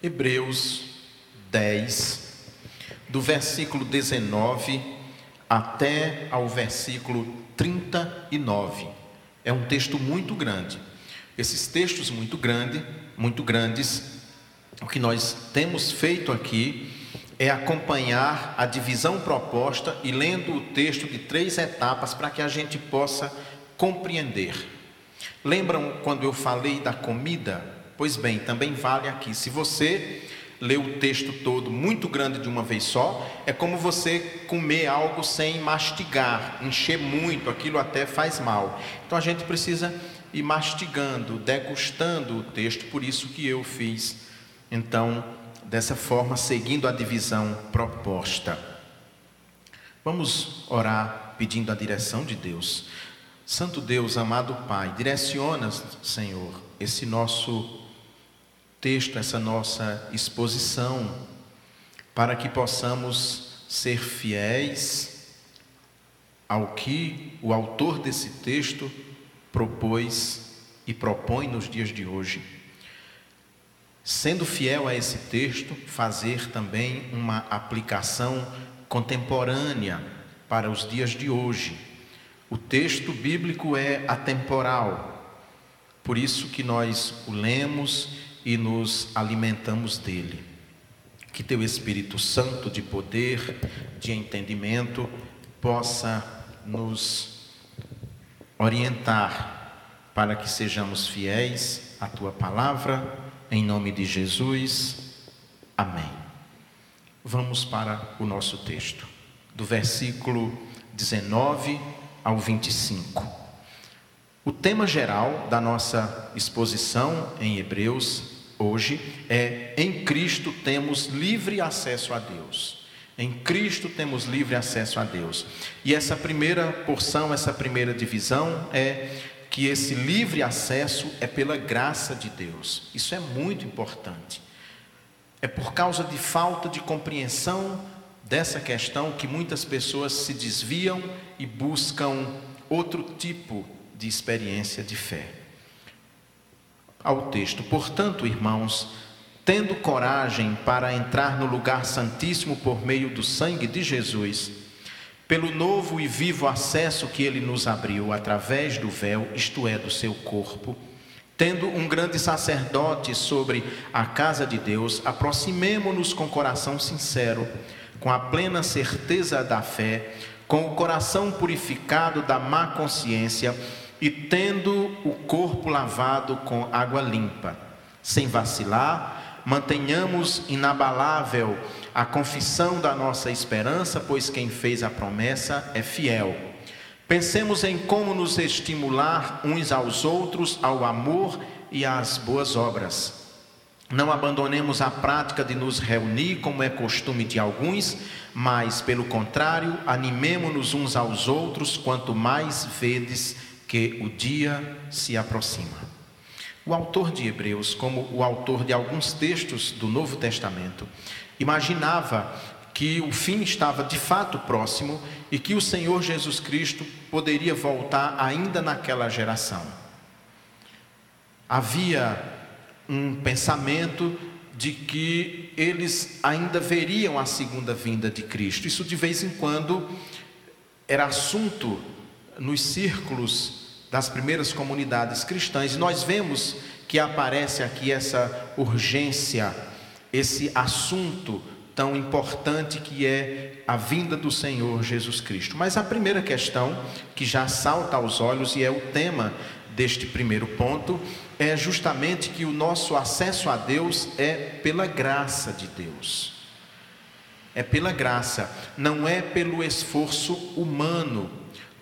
Hebreus 10, do versículo 19 até ao versículo 39. É um texto muito grande. Esses textos muito grande, muito grandes, o que nós temos feito aqui é acompanhar a divisão proposta e lendo o texto de três etapas para que a gente possa compreender. Lembram quando eu falei da comida? Pois bem, também vale aqui. Se você ler o texto todo muito grande de uma vez só, é como você comer algo sem mastigar, encher muito, aquilo até faz mal. Então a gente precisa ir mastigando, degustando o texto, por isso que eu fiz, então, dessa forma, seguindo a divisão proposta. Vamos orar pedindo a direção de Deus. Santo Deus, amado Pai, direciona, Senhor, esse nosso texto, essa nossa exposição, para que possamos ser fiéis ao que o autor desse texto propôs e propõe nos dias de hoje. Sendo fiel a esse texto, fazer também uma aplicação contemporânea para os dias de hoje. O texto bíblico é atemporal, por isso que nós o lemos e nos alimentamos dele. Que teu Espírito Santo de poder, de entendimento, possa nos orientar para que sejamos fiéis à tua palavra, em nome de Jesus. Amém. Vamos para o nosso texto, do versículo 19 ao 25. O tema geral da nossa exposição em Hebreus hoje é: em Cristo temos livre acesso a Deus. Em Cristo temos livre acesso a Deus. E essa primeira porção, essa primeira divisão é que esse livre acesso é pela graça de Deus. Isso é muito importante. É por causa de falta de compreensão dessa questão que muitas pessoas se desviam e buscam outro tipo de experiência de fé ao texto. Portanto, irmãos, tendo coragem para entrar no lugar santíssimo por meio do sangue de Jesus, pelo novo e vivo acesso que ele nos abriu através do véu, isto é, do seu corpo, tendo um grande sacerdote sobre a casa de Deus, aproximemo-nos com coração sincero, com a plena certeza da fé, com o coração purificado da má consciência, e tendo o corpo lavado com água limpa, sem vacilar, mantenhamos inabalável a confissão da nossa esperança, pois quem fez a promessa é fiel. Pensemos em como nos estimular uns aos outros ao amor e às boas obras. Não abandonemos a prática de nos reunir, como é costume de alguns, mas, pelo contrário, animemo-nos uns aos outros, quanto mais vedes que o dia se aproxima. O autor de Hebreus, como o autor de alguns textos do Novo Testamento, imaginava que o fim estava de fato próximo e que o Senhor Jesus Cristo poderia voltar ainda naquela geração. Havia um pensamento de que eles ainda veriam a segunda vinda de Cristo. Isso de vez em quando era assunto nos círculos das primeiras comunidades cristãs, e nós vemos que aparece aqui essa urgência, esse assunto tão importante que é a vinda do Senhor Jesus Cristo. Mas a primeira questão que já salta aos olhos e é o tema deste primeiro ponto é justamente que o nosso acesso a Deus é pela graça de Deus. É pela graça, não é pelo esforço humano,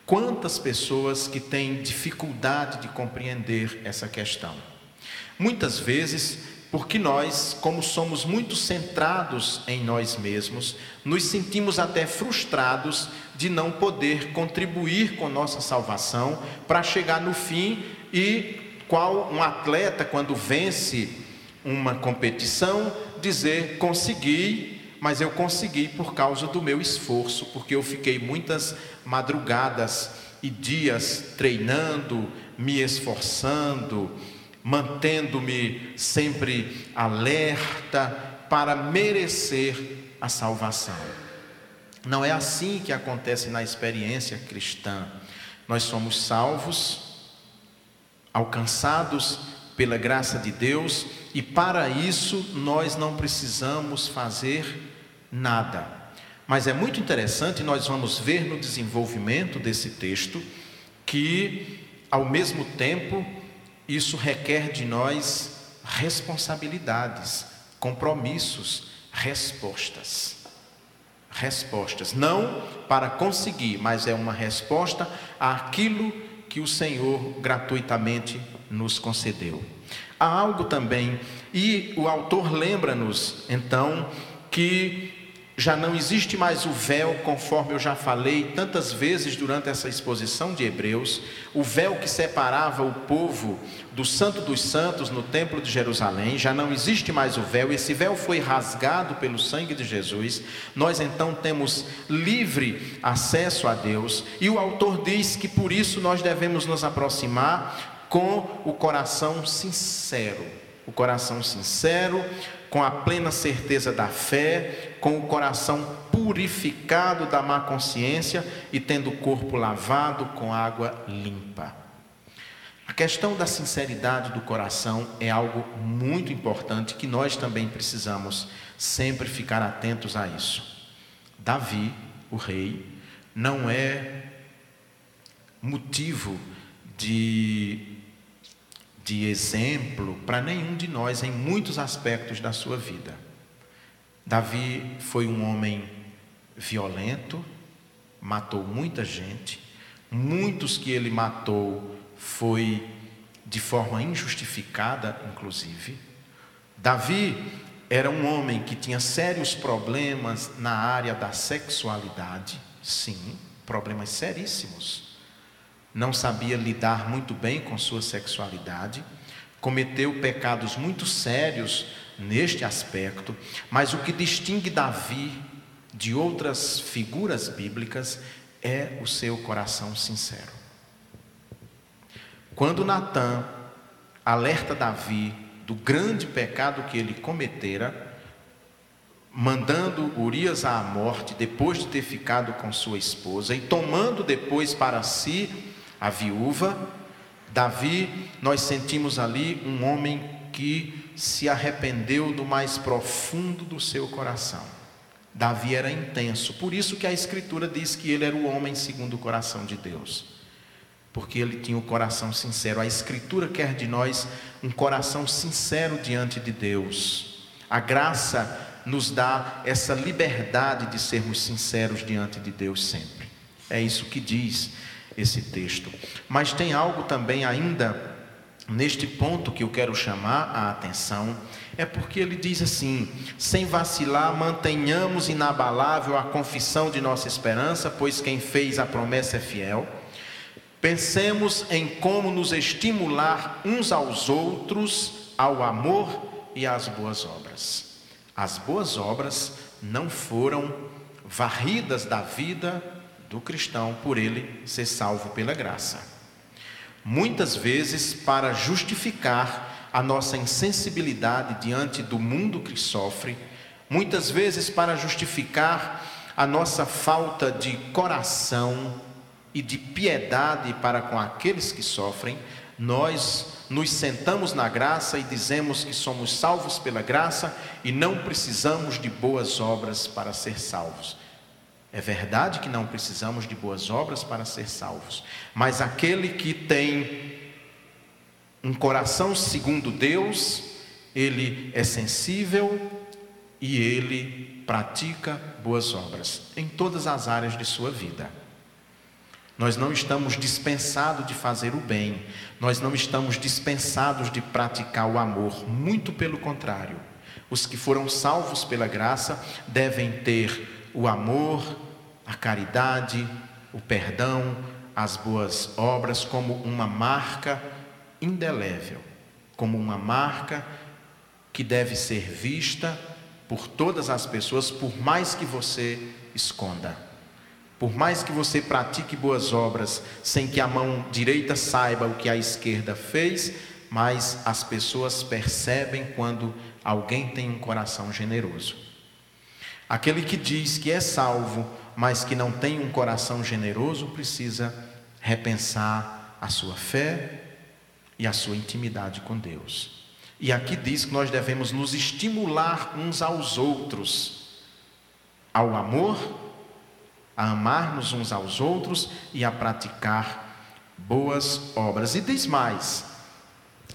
Quantas pessoas que têm dificuldade de compreender essa questão? Muitas vezes, porque nós, como somos muito centrados em nós mesmos, nos sentimos até frustrados de não poder contribuir com nossa salvação para chegar no fim e qual um atleta quando vence uma competição dizer consegui mas eu consegui por causa do meu esforço, porque eu fiquei muitas madrugadas e dias treinando, me esforçando, mantendo-me sempre alerta para merecer a salvação. Não é assim que acontece na experiência cristã. Nós somos salvos, alcançados pela graça de Deus, e para isso nós não precisamos fazer nada. Mas é muito interessante, nós vamos ver no desenvolvimento desse texto, que, ao mesmo tempo, isso requer de nós responsabilidades, compromissos, respostas. Respostas, não para conseguir, mas é uma resposta àquilo que o Senhor gratuitamente nos concedeu. Há algo também, e o autor lembra-nos, então, que já não existe mais o véu, conforme eu já falei tantas vezes durante essa exposição de Hebreus, o véu que separava o povo do Santo dos Santos no Templo de Jerusalém, já não existe mais o véu, esse véu foi rasgado pelo sangue de Jesus, nós então temos livre acesso a Deus, e o autor diz que por isso nós devemos nos aproximar com o coração sincero, o coração sincero, com a plena certeza da fé, com o coração purificado da má consciência e tendo o corpo lavado com água limpa. A questão da sinceridade do coração é algo muito importante que nós também precisamos sempre ficar atentos a isso. Davi, o rei, não é motivo de de exemplo para nenhum de nós em muitos aspectos da sua vida. Davi foi um homem violento, matou muita gente, muitos que ele matou foi de forma injustificada, inclusive. Davi era um homem que tinha sérios problemas na área da sexualidade, sim, problemas seríssimos não sabia lidar muito bem com sua sexualidade, cometeu pecados muito sérios neste aspecto, mas o que distingue Davi de outras figuras bíblicas é o seu coração sincero. Quando Natã alerta Davi do grande pecado que ele cometera, mandando Urias à morte depois de ter ficado com sua esposa e tomando depois para si a viúva. Davi, nós sentimos ali um homem que se arrependeu do mais profundo do seu coração. Davi era intenso, por isso que a Escritura diz que ele era o homem segundo o coração de Deus, porque ele tinha o coração sincero. A Escritura quer de nós um coração sincero diante de Deus. A graça nos dá essa liberdade de sermos sinceros diante de Deus sempre. É isso que diz esse texto. Mas tem algo também ainda neste ponto que eu quero chamar a atenção, é porque ele diz assim: sem vacilar, mantenhamos inabalável a confissão de nossa esperança, pois quem fez a promessa é fiel. Pensemos em como nos estimular uns aos outros ao amor e às boas obras. As boas obras não foram varridas da vida do cristão por ele ser salvo pela graça. Muitas vezes, para justificar a nossa insensibilidade diante do mundo que sofre, muitas vezes para justificar a nossa falta de coração e de piedade para com aqueles que sofrem, nós nos sentamos na graça e dizemos que somos salvos pela graça e não precisamos de boas obras para ser salvos. É verdade que não precisamos de boas obras para ser salvos, mas aquele que tem um coração segundo Deus, ele é sensível e ele pratica boas obras em todas as áreas de sua vida. Nós não estamos dispensados de fazer o bem, nós não estamos dispensados de praticar o amor, muito pelo contrário. Os que foram salvos pela graça devem ter o amor, a caridade, o perdão, as boas obras como uma marca indelével, como uma marca que deve ser vista por todas as pessoas, por mais que você esconda. Por mais que você pratique boas obras sem que a mão direita saiba o que a esquerda fez, mas as pessoas percebem quando alguém tem um coração generoso. Aquele que diz que é salvo, mas que não tem um coração generoso, precisa repensar a sua fé e a sua intimidade com Deus. E aqui diz que nós devemos nos estimular uns aos outros ao amor, a amarmos uns aos outros e a praticar boas obras. E diz mais: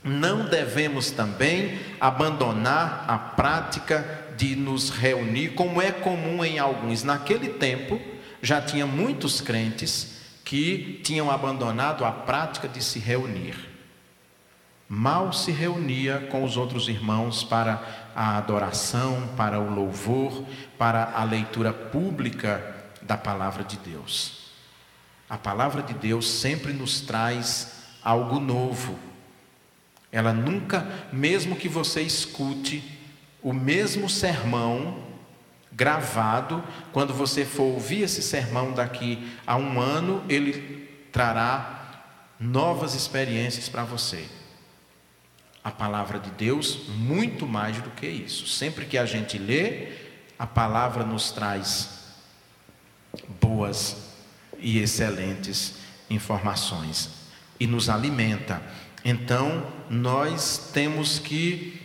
não devemos também abandonar a prática de nos reunir, como é comum em alguns. Naquele tempo, já tinha muitos crentes que tinham abandonado a prática de se reunir mal se reunia com os outros irmãos para a adoração, para o louvor, para a leitura pública da palavra de Deus. A palavra de Deus sempre nos traz algo novo. Ela nunca, mesmo que você escute o mesmo sermão gravado, quando você for ouvir esse sermão daqui a um ano, ele trará novas experiências para você a palavra de Deus muito mais do que isso. Sempre que a gente lê, a palavra nos traz boas e excelentes informações e nos alimenta. Então, nós temos que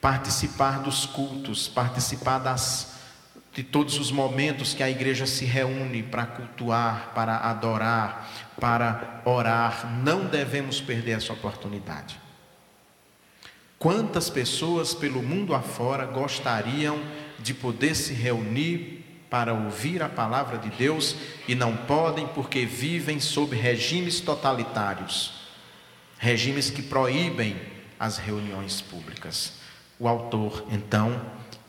participar dos cultos, participar das de todos os momentos que a igreja se reúne para cultuar, para adorar, para orar. Não devemos perder essa oportunidade. Quantas pessoas pelo mundo afora gostariam de poder se reunir para ouvir a palavra de Deus e não podem porque vivem sob regimes totalitários, regimes que proíbem as reuniões públicas. O autor, então,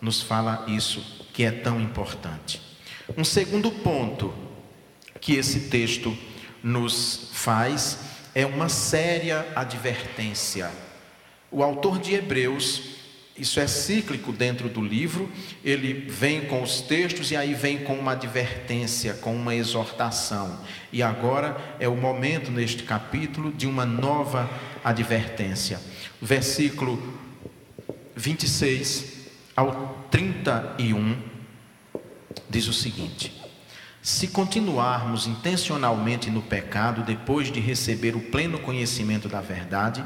nos fala isso que é tão importante. Um segundo ponto que esse texto nos faz é uma séria advertência o autor de Hebreus, isso é cíclico dentro do livro, ele vem com os textos e aí vem com uma advertência, com uma exortação. E agora é o momento neste capítulo de uma nova advertência. Versículo 26 ao 31 diz o seguinte: Se continuarmos intencionalmente no pecado depois de receber o pleno conhecimento da verdade,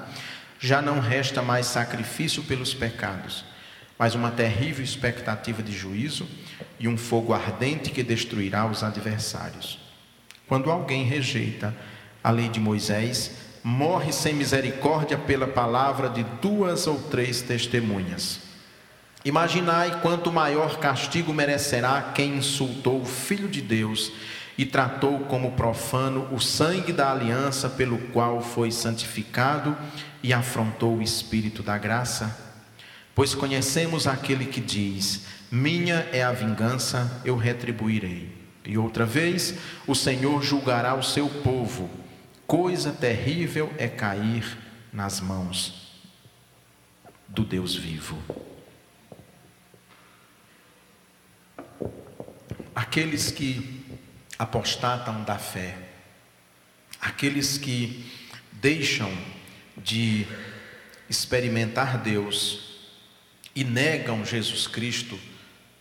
já não resta mais sacrifício pelos pecados, mas uma terrível expectativa de juízo e um fogo ardente que destruirá os adversários. Quando alguém rejeita a lei de Moisés, morre sem misericórdia pela palavra de duas ou três testemunhas. Imaginai quanto maior castigo merecerá quem insultou o Filho de Deus e tratou como profano o sangue da aliança pelo qual foi santificado e afrontou o Espírito da graça? Pois conhecemos aquele que diz: Minha é a vingança, eu retribuirei. E outra vez, o Senhor julgará o seu povo. Coisa terrível é cair nas mãos do Deus vivo. Aqueles que apostatam da fé, aqueles que deixam de experimentar Deus e negam Jesus Cristo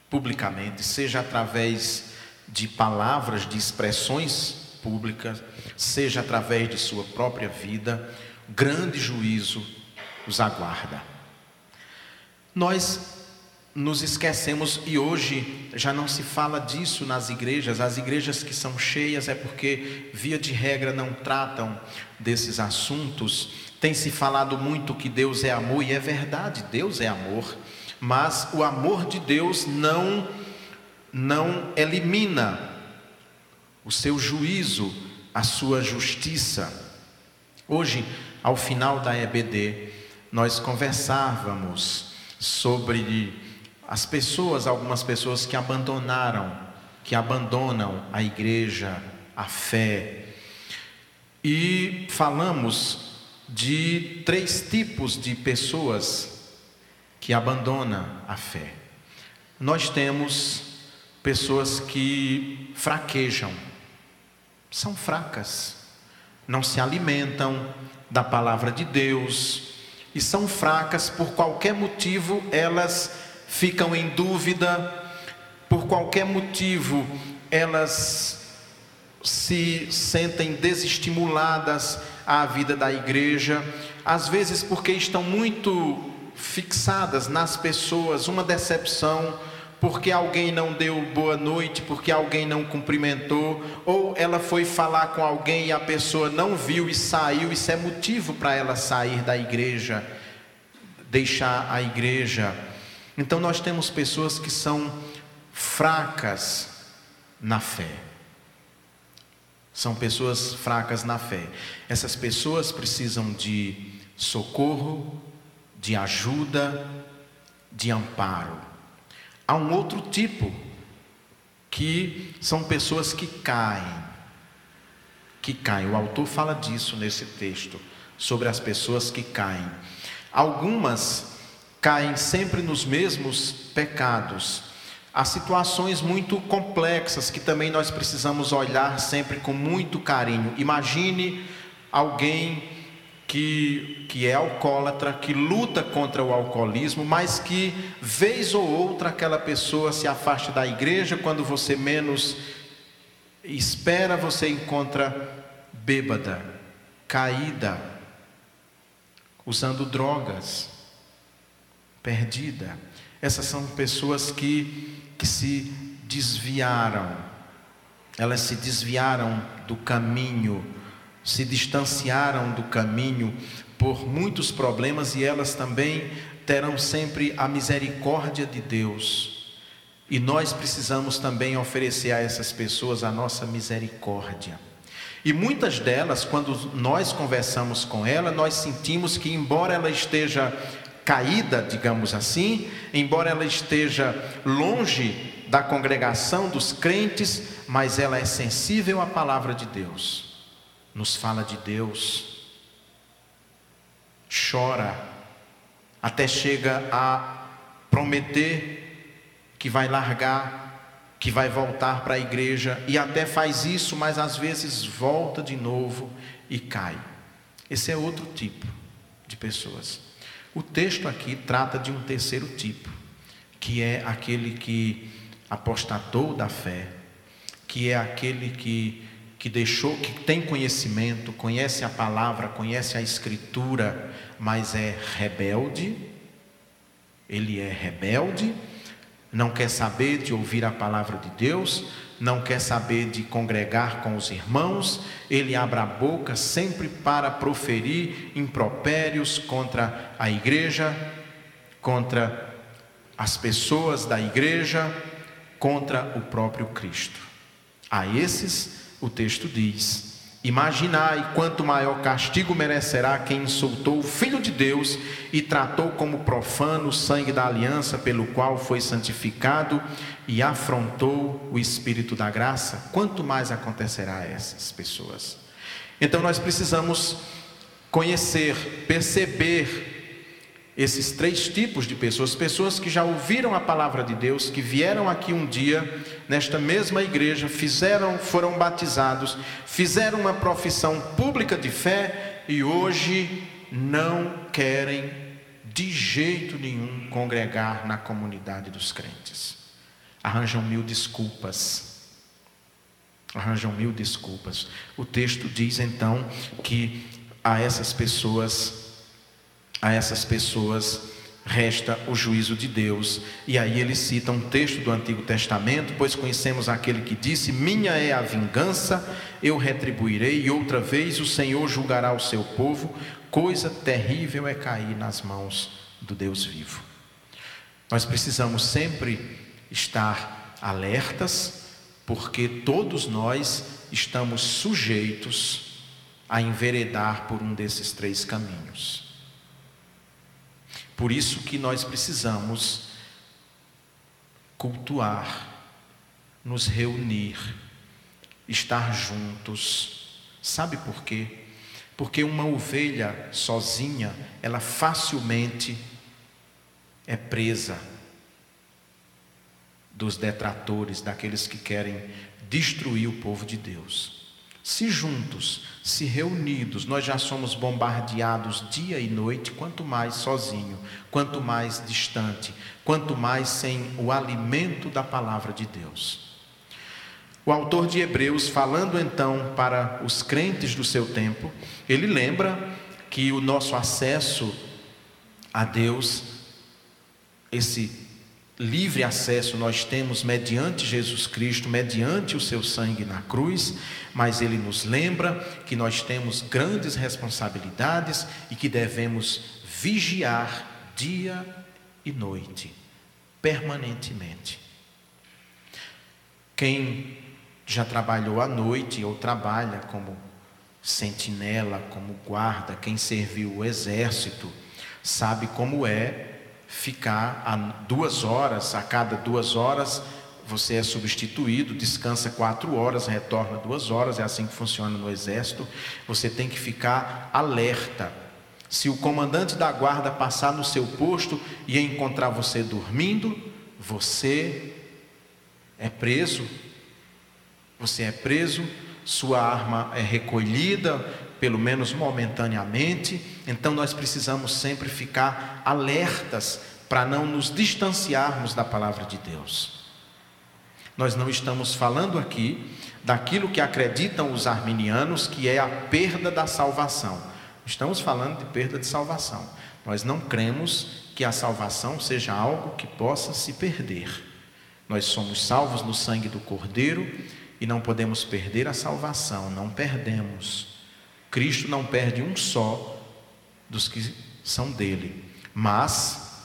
publicamente, seja através de palavras, de expressões seja através de sua própria vida, grande juízo os aguarda. Nós nos esquecemos e hoje já não se fala disso nas igrejas. As igrejas que são cheias é porque, via de regra, não tratam desses assuntos. Tem se falado muito que Deus é amor, e é verdade, Deus é amor, mas o amor de Deus não, não elimina o seu juízo, a sua justiça. Hoje, ao final da EBD, nós conversávamos sobre as pessoas, algumas pessoas que abandonaram, que abandonam a igreja, a fé. E falamos de três tipos de pessoas que abandonam a fé. Nós temos pessoas que fraquejam, são fracas, não se alimentam da palavra de Deus, e são fracas, por qualquer motivo elas ficam em dúvida, por qualquer motivo elas se sentem desestimuladas à vida da igreja, às vezes porque estão muito fixadas nas pessoas, uma decepção, porque alguém não deu boa noite, porque alguém não cumprimentou, ou ela foi falar com alguém e a pessoa não viu e saiu, isso é motivo para ela sair da igreja, deixar a igreja. Então nós temos pessoas que são fracas na fé. São pessoas fracas na fé. Essas pessoas precisam de socorro, de ajuda, de amparo. Há um outro tipo, que são pessoas que caem. Que caem. O autor fala disso nesse texto, sobre as pessoas que caem. Algumas caem sempre nos mesmos pecados. Há situações muito complexas que também nós precisamos olhar sempre com muito carinho. Imagine alguém que, que é alcoólatra, que luta contra o alcoolismo, mas que, vez ou outra, aquela pessoa se afasta da igreja, quando você menos espera, você encontra bêbada, caída, usando drogas, perdida. Essas são pessoas que, que se desviaram, elas se desviaram do caminho se distanciaram do caminho por muitos problemas e elas também terão sempre a misericórdia de Deus. E nós precisamos também oferecer a essas pessoas a nossa misericórdia. E muitas delas, quando nós conversamos com ela, nós sentimos que, embora ela esteja caída, digamos assim, embora ela esteja longe da congregação dos crentes, mas ela é sensível à palavra de Deus nos fala de Deus, chora, até chega a prometer que vai largar, que vai voltar para a igreja, e até faz isso, mas às vezes volta de novo e cai. Esse é outro tipo de pessoas. O texto aqui trata de um terceiro tipo, que é aquele que apostatou da fé, que é aquele que que deixou, que tem conhecimento, conhece a palavra, conhece a escritura, mas é rebelde, ele é rebelde, não quer saber de ouvir a palavra de Deus, não quer saber de congregar com os irmãos, ele abre a boca sempre para proferir impropérios contra a igreja, contra as pessoas da igreja, contra o próprio Cristo. A esses o texto diz: Imaginai quanto maior castigo merecerá quem insultou o Filho de Deus e tratou como profano o sangue da aliança pelo qual foi santificado e afrontou o Espírito da graça. Quanto mais acontecerá a essas pessoas? Então nós precisamos conhecer, perceber esses três tipos de pessoas: pessoas que já ouviram a palavra de Deus, que vieram aqui um dia nesta mesma igreja, fizeram, foram batizados, fizeram uma profissão pública de fé e hoje não querem de jeito nenhum congregar na comunidade dos crentes. Arranjam mil desculpas. Arranjam mil desculpas. O texto diz então que a essas pessoas a essas pessoas resta o juízo de Deus. E aí ele cita um texto do Antigo Testamento, pois conhecemos aquele que disse: Minha é a vingança, eu retribuirei, e outra vez o Senhor julgará o seu povo. Coisa terrível é cair nas mãos do Deus vivo. Nós precisamos sempre estar alertas, porque todos nós estamos sujeitos a enveredar por um desses três caminhos. Por isso que nós precisamos cultuar, nos reunir, estar juntos. Sabe por quê? Porque uma ovelha sozinha, ela facilmente é presa dos detratores, daqueles que querem destruir o povo de Deus. Se juntos, se reunidos, nós já somos bombardeados dia e noite, quanto mais sozinho, quanto mais distante, quanto mais sem o alimento da palavra de Deus. O autor de Hebreus, falando então para os crentes do seu tempo, ele lembra que o nosso acesso a Deus, esse livre acesso nós temos mediante Jesus Cristo, mediante o seu sangue na cruz, mas ele nos lembra que nós temos grandes responsabilidades e que devemos vigiar dia e noite, permanentemente. Quem já trabalhou à noite ou trabalha como sentinela, como guarda, quem serviu o exército, sabe como é ficar a duas horas, a cada duas horas você é substituído, descansa quatro horas, retorna duas horas, é assim que funciona no exército. Você tem que ficar alerta. Se o comandante da guarda passar no seu posto e encontrar você dormindo, você é preso. Você é preso, sua arma é recolhida, pelo menos momentaneamente. Então nós precisamos sempre ficar alertas para não nos distanciarmos da palavra de Deus. Nós não estamos falando aqui daquilo que acreditam os arminianos, que é a perda da salvação. Estamos falando de perda de salvação. Nós não cremos que a salvação seja algo que possa se perder. Nós somos salvos no sangue do Cordeiro e não podemos perder a salvação, não perdemos. Cristo não perde um só dos que são dele, mas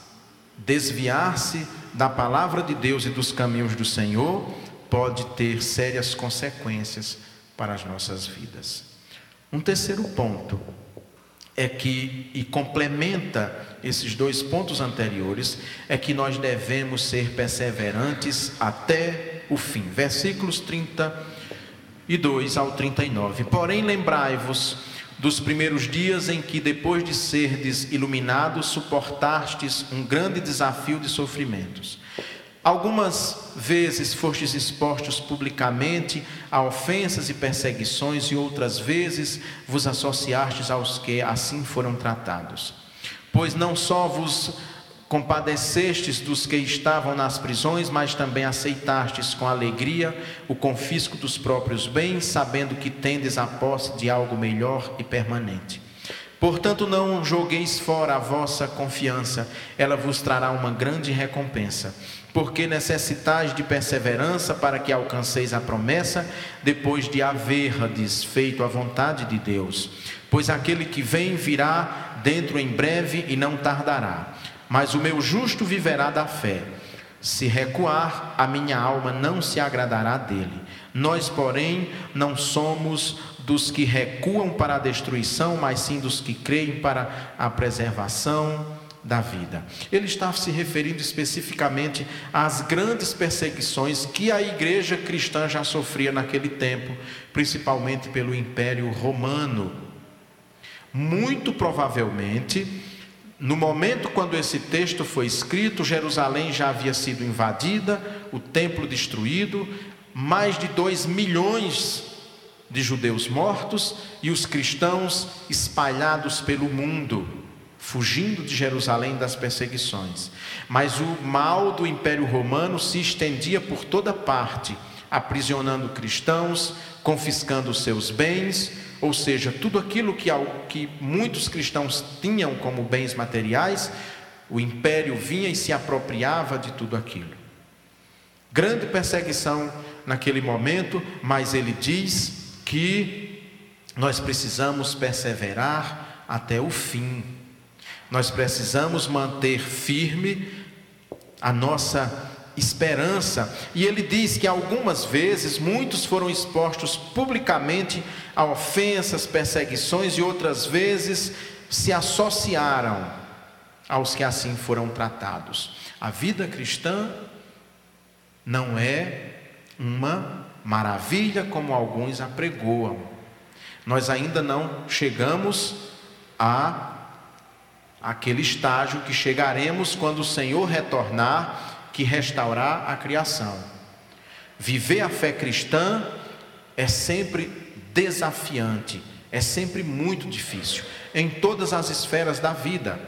desviar-se da palavra de Deus e dos caminhos do Senhor pode ter sérias consequências para as nossas vidas. Um terceiro ponto é que, e complementa esses dois pontos anteriores, é que nós devemos ser perseverantes até o fim. Versículos 30 e 2 ao 39. Porém, lembrai-vos dos primeiros dias em que, depois de serdes iluminados, suportastes um grande desafio de sofrimentos. Algumas vezes fostes expostos publicamente a ofensas e perseguições, e outras vezes vos associastes aos que assim foram tratados. Pois não só vos Compadecestes dos que estavam nas prisões, mas também aceitastes com alegria o confisco dos próprios bens, sabendo que tendes a posse de algo melhor e permanente. Portanto, não jogueis fora a vossa confiança, ela vos trará uma grande recompensa. Porque necessitais de perseverança para que alcanceis a promessa, depois de haverdes feito a vontade de Deus. Pois aquele que vem virá dentro em breve e não tardará. Mas o meu justo viverá da fé. Se recuar, a minha alma não se agradará dele. Nós, porém, não somos dos que recuam para a destruição, mas sim dos que creem para a preservação da vida. Ele está se referindo especificamente às grandes perseguições que a igreja cristã já sofria naquele tempo, principalmente pelo Império Romano. Muito provavelmente, no momento quando esse texto foi escrito, Jerusalém já havia sido invadida, o templo destruído, mais de dois milhões de judeus mortos e os cristãos espalhados pelo mundo, fugindo de Jerusalém das perseguições. Mas o mal do Império Romano se estendia por toda parte, aprisionando cristãos, confiscando seus bens, ou seja, tudo aquilo que, que muitos cristãos tinham como bens materiais, o império vinha e se apropriava de tudo aquilo. Grande perseguição naquele momento, mas ele diz que nós precisamos perseverar até o fim. Nós precisamos manter firme a nossa esperança. E ele diz que algumas vezes muitos foram expostos publicamente a ofensas, perseguições, e outras vezes se associaram aos que assim foram tratados. A vida cristã não é uma maravilha como alguns apregoam. Nós ainda não chegamos a aquele estágio que chegaremos quando o Senhor retornar que restaurar a criação. Viver a fé cristã é sempre desafiante, é sempre muito difícil, em todas as esferas da vida.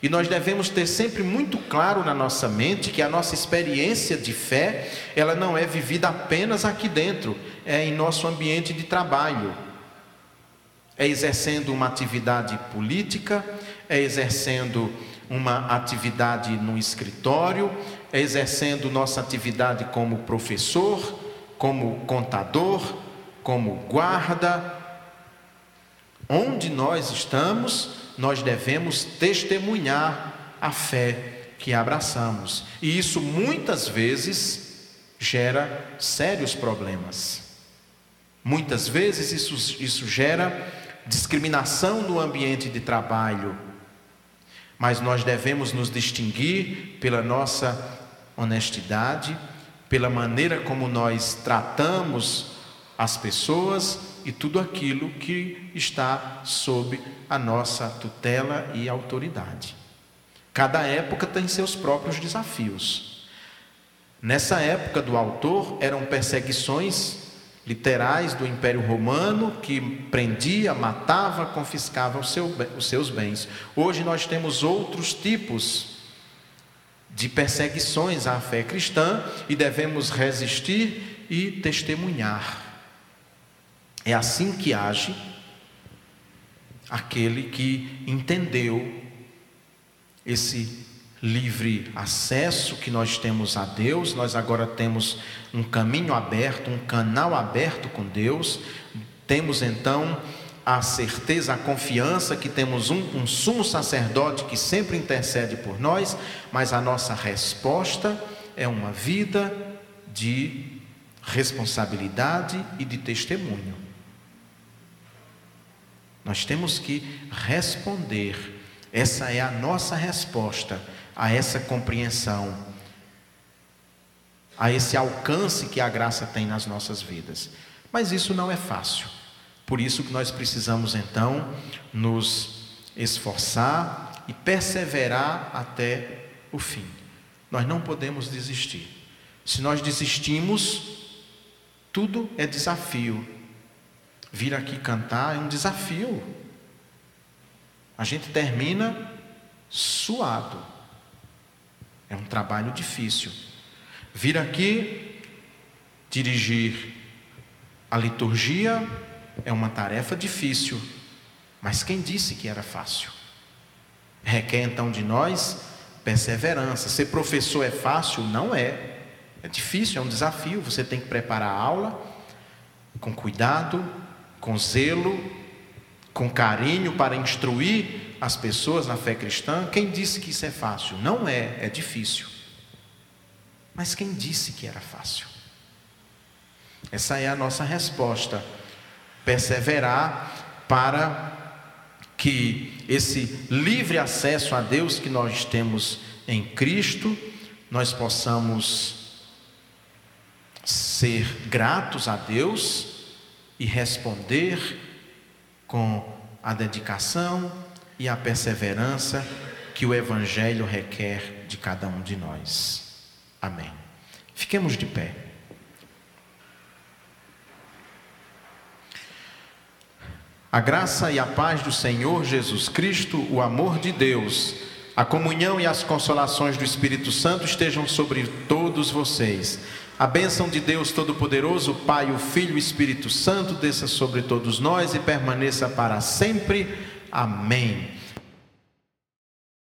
E nós devemos ter sempre muito claro na nossa mente que a nossa experiência de fé, ela não é vivida apenas aqui dentro, é em nosso ambiente de trabalho. É exercendo uma atividade política, é exercendo uma atividade no escritório, exercendo nossa atividade como professor, como contador, como guarda. Onde nós estamos, nós devemos testemunhar a fé que abraçamos. E isso muitas vezes gera sérios problemas. Muitas vezes isso, isso gera discriminação no ambiente de trabalho. Mas nós devemos nos distinguir pela nossa honestidade, pela maneira como nós tratamos as pessoas e tudo aquilo que está sob a nossa tutela e autoridade. Cada época tem seus próprios desafios. Nessa época do autor eram perseguições literais do Império Romano que prendia, matava, confiscava seu, os seus bens. Hoje nós temos outros tipos de perseguições à fé cristã e devemos resistir e testemunhar. É assim que age aquele que entendeu esse livre acesso que nós temos a Deus, nós agora temos um caminho aberto, um canal aberto com Deus, temos então a certeza, a confiança que temos um, um sumo sacerdote que sempre intercede por nós, mas a nossa resposta é uma vida de responsabilidade e de testemunho. Nós temos que responder, essa é a nossa resposta a essa compreensão, a esse alcance que a graça tem nas nossas vidas. Mas isso não é fácil. Por isso que nós precisamos então nos esforçar e perseverar até o fim. Nós não podemos desistir. Se nós desistimos, tudo é desafio. Vir aqui cantar é um desafio. A gente termina suado. É um trabalho difícil. Vir aqui, dirigir a liturgia é uma tarefa difícil, mas quem disse que era fácil? Requer então de nós perseverança. Ser professor é fácil? Não é. É difícil, é um desafio. Você tem que preparar a aula com cuidado, com zelo, com carinho para instruir as pessoas na fé cristã. Quem disse que isso é fácil? Não é, é difícil. Mas quem disse que era fácil? Essa é a nossa resposta perseverar para que esse livre acesso a Deus que nós temos em Cristo, nós possamos ser gratos a Deus e responder com a dedicação e a perseverança que o Evangelho requer de cada um de nós. Amém. Fiquemos de pé. A graça e a paz do Senhor Jesus Cristo, o amor de Deus, a comunhão e as consolações do Espírito Santo estejam sobre todos vocês. A bênção de Deus Todo-Poderoso, Pai, o Filho e o Espírito Santo desça sobre todos nós e permaneça para sempre. Amém.